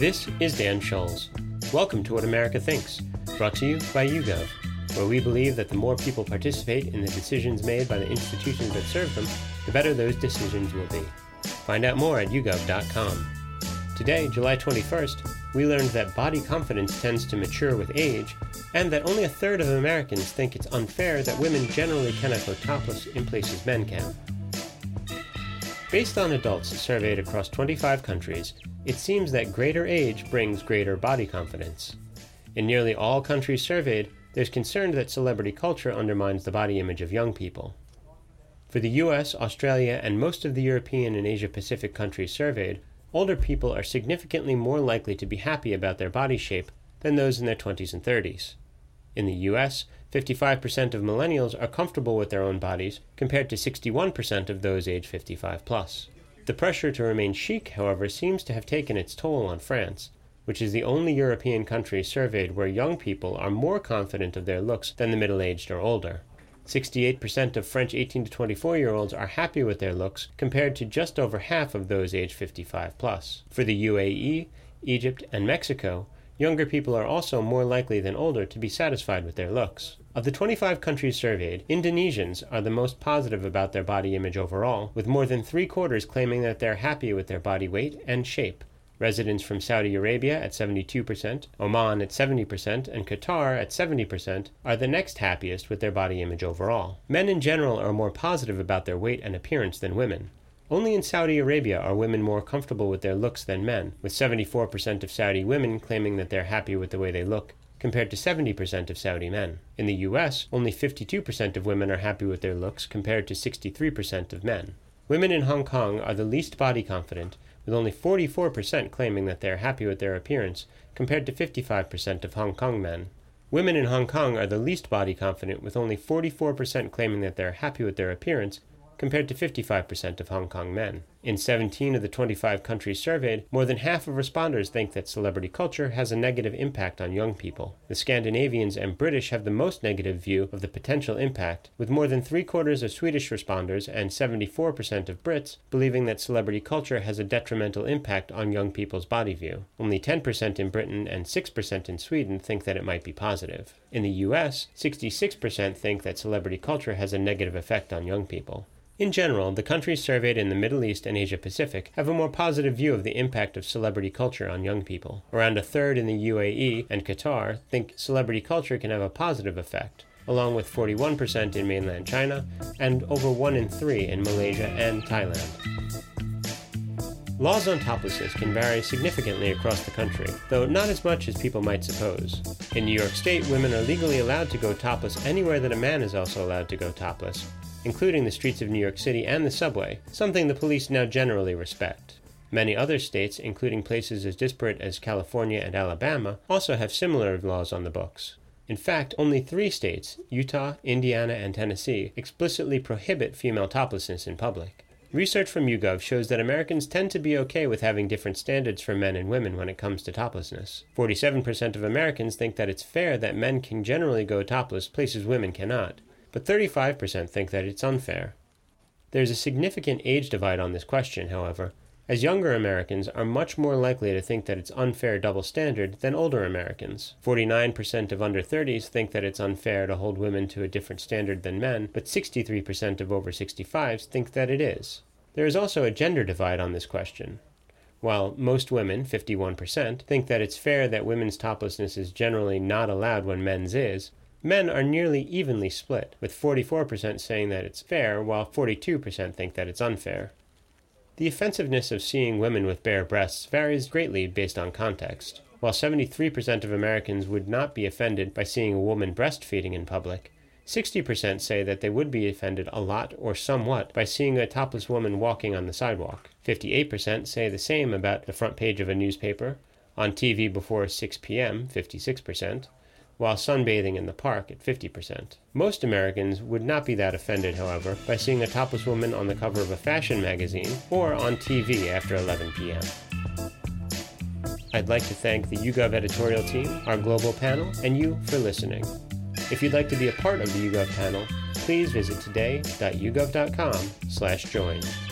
This is Dan Scholes. Welcome to What America Thinks, brought to you by YouGov, where we believe that the more people participate in the decisions made by the institutions that serve them, the better those decisions will be. Find out more at yougov.com. Today, July 21st, we learned that body confidence tends to mature with age, and that only a third of Americans think it's unfair that women generally cannot go topless in places men can. Based on adults surveyed across 25 countries, it seems that greater age brings greater body confidence. In nearly all countries surveyed, there's concern that celebrity culture undermines the body image of young people. For the US, Australia, and most of the European and Asia Pacific countries surveyed, older people are significantly more likely to be happy about their body shape than those in their 20s and 30s. In the US, 55% of millennials are comfortable with their own bodies, compared to 61% of those age 55 plus. The pressure to remain chic, however, seems to have taken its toll on France, which is the only European country surveyed where young people are more confident of their looks than the middle aged or older. 68% of French 18 to 24 year olds are happy with their looks, compared to just over half of those age 55 plus. For the UAE, Egypt, and Mexico, Younger people are also more likely than older to be satisfied with their looks. Of the 25 countries surveyed, Indonesians are the most positive about their body image overall, with more than three quarters claiming that they're happy with their body weight and shape. Residents from Saudi Arabia at 72%, Oman at 70%, and Qatar at 70% are the next happiest with their body image overall. Men in general are more positive about their weight and appearance than women. Only in Saudi Arabia are women more comfortable with their looks than men, with 74% of Saudi women claiming that they're happy with the way they look, compared to 70% of Saudi men. In the US, only 52% of women are happy with their looks, compared to 63% of men. Women in Hong Kong are the least body confident, with only 44% claiming that they are happy with their appearance, compared to 55% of Hong Kong men. Women in Hong Kong are the least body confident, with only 44% claiming that they are happy with their appearance, compared to 55% of Hong Kong men. In 17 of the 25 countries surveyed, more than half of responders think that celebrity culture has a negative impact on young people. The Scandinavians and British have the most negative view of the potential impact, with more than three quarters of Swedish responders and 74% of Brits believing that celebrity culture has a detrimental impact on young people's body view. Only 10% in Britain and 6% in Sweden think that it might be positive. In the US, 66% think that celebrity culture has a negative effect on young people. In general, the countries surveyed in the Middle East and Asia Pacific have a more positive view of the impact of celebrity culture on young people. Around a third in the UAE and Qatar think celebrity culture can have a positive effect, along with 41% in mainland China and over 1 in 3 in Malaysia and Thailand. Laws on toplessness can vary significantly across the country, though not as much as people might suppose. In New York State, women are legally allowed to go topless anywhere that a man is also allowed to go topless, including the streets of New York City and the subway, something the police now generally respect. Many other states, including places as disparate as California and Alabama, also have similar laws on the books. In fact, only three states, Utah, Indiana, and Tennessee, explicitly prohibit female toplessness in public. Research from YouGov shows that Americans tend to be okay with having different standards for men and women when it comes to toplessness. 47% of Americans think that it's fair that men can generally go topless places women cannot, but 35% think that it's unfair. There's a significant age divide on this question, however, as younger Americans are much more likely to think that it's unfair double standard than older Americans. 49% of under 30s think that it's unfair to hold women to a different standard than men, but 63% of over 65s think that it is. There is also a gender divide on this question. While most women, 51%, think that it's fair that women's toplessness is generally not allowed when men's is, Men are nearly evenly split, with 44% saying that it's fair, while 42% think that it's unfair. The offensiveness of seeing women with bare breasts varies greatly based on context. While 73% of Americans would not be offended by seeing a woman breastfeeding in public, 60% say that they would be offended a lot or somewhat by seeing a topless woman walking on the sidewalk. 58% say the same about the front page of a newspaper, on TV before 6 p.m., 56%, while sunbathing in the park at 50%. Most Americans would not be that offended, however, by seeing a topless woman on the cover of a fashion magazine or on TV after 11 p.m. I'd like to thank the YouGov editorial team, our global panel, and you for listening. If you'd like to be a part of the YouGov panel, please visit today.yougov.com/join.